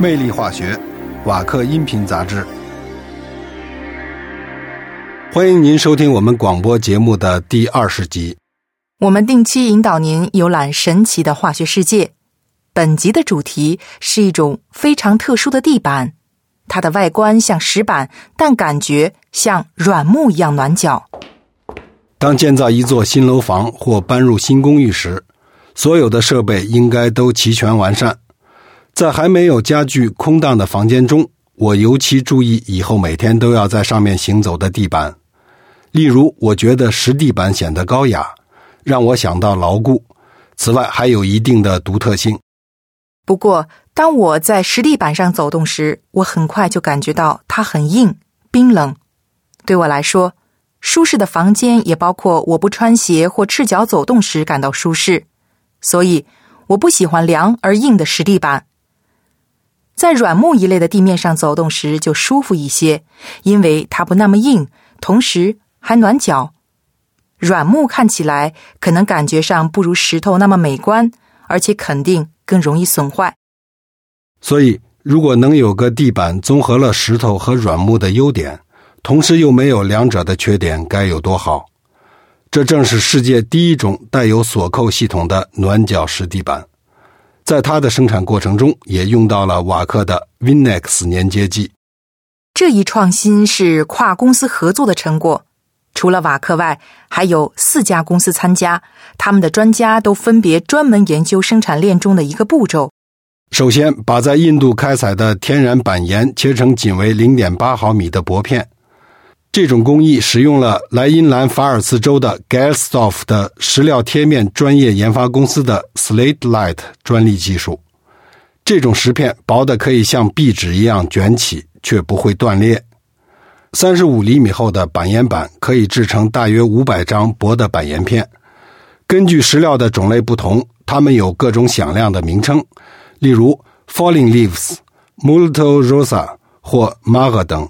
魅力化学，瓦克音频杂志。欢迎您收听我们广播节目的第二十集。我们定期引导您游览神奇的化学世界。本集的主题是一种非常特殊的地板，它的外观像石板，但感觉像软木一样暖脚。当建造一座新楼房或搬入新公寓时，所有的设备应该都齐全完善。在还没有家具空荡的房间中，我尤其注意以后每天都要在上面行走的地板。例如，我觉得石地板显得高雅，让我想到牢固。此外，还有一定的独特性。不过，当我在石地板上走动时，我很快就感觉到它很硬、冰冷。对我来说，舒适的房间也包括我不穿鞋或赤脚走动时感到舒适。所以，我不喜欢凉而硬的石地板。在软木一类的地面上走动时就舒服一些，因为它不那么硬，同时还暖脚。软木看起来可能感觉上不如石头那么美观，而且肯定更容易损坏。所以，如果能有个地板综合了石头和软木的优点，同时又没有两者的缺点，该有多好！这正是世界第一种带有锁扣系统的暖脚石地板。在它的生产过程中，也用到了瓦克的 Winex 粘接剂。这一创新是跨公司合作的成果。除了瓦克外，还有四家公司参加，他们的专家都分别专门研究生产链中的一个步骤。首先，把在印度开采的天然板岩切成仅为零点八毫米的薄片。这种工艺使用了莱茵兰法尔茨州的 Galstoff 的石料贴面专业研发公司的 Slate Light 专利技术。这种石片薄的可以像壁纸一样卷起，却不会断裂。三十五厘米厚的板岩板可以制成大约五百张薄的板岩片。根据石料的种类不同，它们有各种响亮的名称，例如 Falling Leaves、Multo Rosa 或 Maga 等。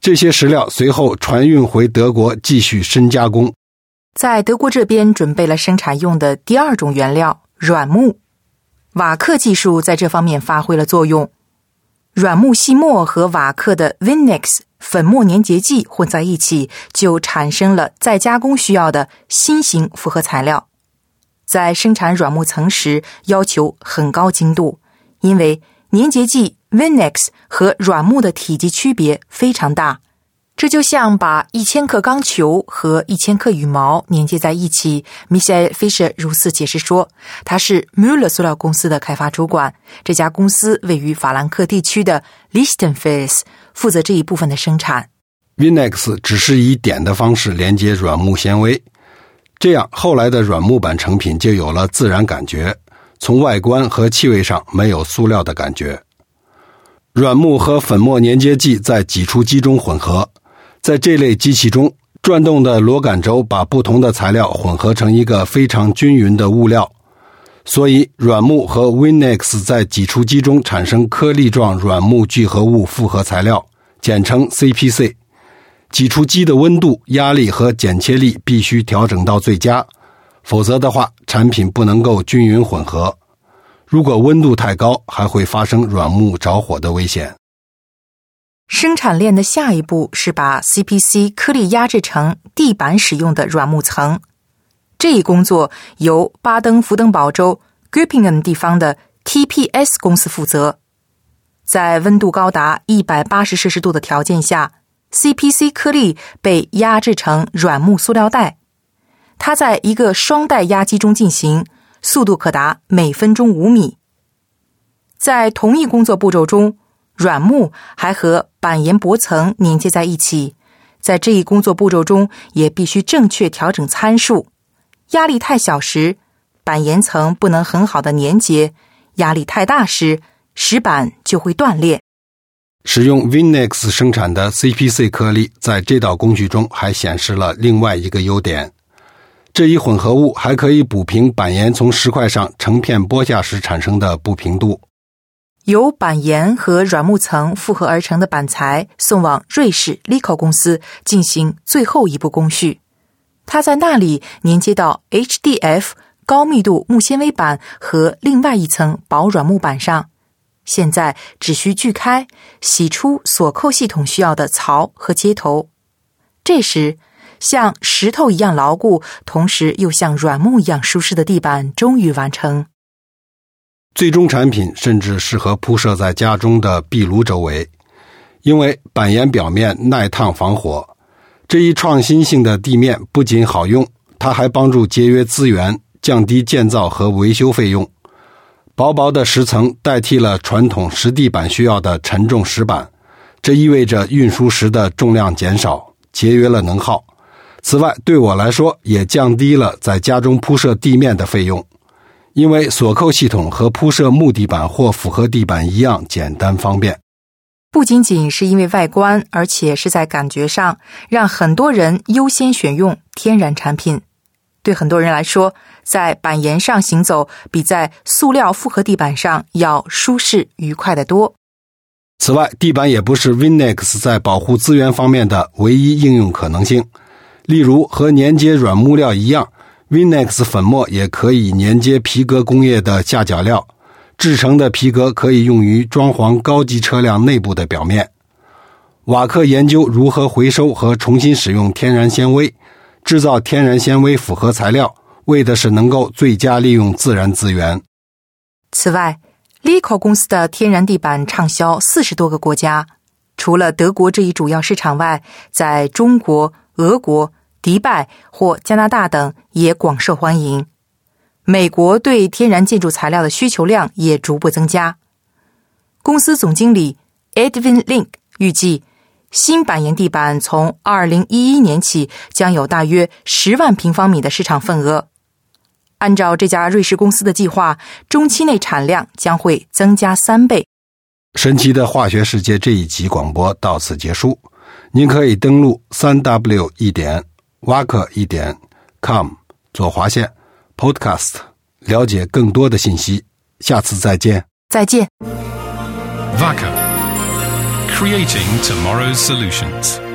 这些石料随后船运回德国继续深加工。在德国这边准备了生产用的第二种原料软木，瓦克技术在这方面发挥了作用。软木细末和瓦克的 Vinex 粉末粘结剂混在一起，就产生了再加工需要的新型复合材料。在生产软木层时要求很高精度，因为粘结剂。Vinex 和软木的体积区别非常大，这就像把一千克钢球和一千克羽毛粘接在一起。Michel Fisher 如此解释说：“他是 Müller 塑料公司的开发主管，这家公司位于法兰克地区的 Listenfels，负责这一部分的生产。Vinex 只是以点的方式连接软木纤维，这样后来的软木板成品就有了自然感觉，从外观和气味上没有塑料的感觉。”软木和粉末粘接剂在挤出机中混合，在这类机器中，转动的螺杆轴把不同的材料混合成一个非常均匀的物料，所以软木和 Vinex 在挤出机中产生颗粒状软木聚合物复合材料，简称 CPC。挤出机的温度、压力和剪切力必须调整到最佳，否则的话，产品不能够均匀混合。如果温度太高，还会发生软木着火的危险。生产链的下一步是把 CPC 颗粒压制成地板使用的软木层。这一工作由巴登福登堡州 Grippingen 地方的 TPS 公司负责。在温度高达一百八十摄氏度的条件下，CPC 颗粒被压制成软木塑料袋。它在一个双带压机中进行。速度可达每分钟五米。在同一工作步骤中，软木还和板岩薄层连接在一起。在这一工作步骤中，也必须正确调整参数。压力太小时，板岩层不能很好的粘结；压力太大时，石板就会断裂。使用 Vinex 生产的 CPC 颗粒，在这道工序中还显示了另外一个优点。这一混合物还可以补平板岩从石块上成片剥下时产生的不平度。由板岩和软木层复合而成的板材送往瑞士 Lico 公司进行最后一步工序，它在那里连接到 HDF 高密度木纤维板和另外一层薄软木板上。现在只需锯开、洗出锁扣系统需要的槽和接头。这时，像石头一样牢固，同时又像软木一样舒适的地板终于完成。最终产品甚至适合铺设在家中的壁炉周围，因为板岩表面耐烫防火。这一创新性的地面不仅好用，它还帮助节约资源，降低建造和维修费用。薄薄的石层代替了传统石地板需要的沉重石板，这意味着运输时的重量减少，节约了能耗。此外，对我来说也降低了在家中铺设地面的费用。因为锁扣系统和铺设木地板或复合地板一样简单方便，不仅仅是因为外观，而且是在感觉上让很多人优先选用天然产品。对很多人来说，在板岩上行走比在塑料复合地板上要舒适愉快得多。此外，地板也不是 Vinex 在保护资源方面的唯一应用可能性，例如和粘接软木料一样。Vinex 粉末也可以粘接皮革工业的下脚料，制成的皮革可以用于装潢高级车辆内部的表面。瓦克研究如何回收和重新使用天然纤维，制造天然纤维复合材料，为的是能够最佳利用自然资源。此外，Lico 公司的天然地板畅销四十多个国家，除了德国这一主要市场外，在中国、俄国。迪拜或加拿大等也广受欢迎。美国对天然建筑材料的需求量也逐步增加。公司总经理 Edwin Link 预计，新板岩地板从二零一一年起将有大约十万平方米的市场份额。按照这家瑞士公司的计划，中期内产量将会增加三倍。神奇的化学世界这一集广播到此结束。您可以登录三 w 一点。挖克一点 com 左划线 podcast 了解更多的信息。下次再见。再见。Vaca creating tomorrow's solutions.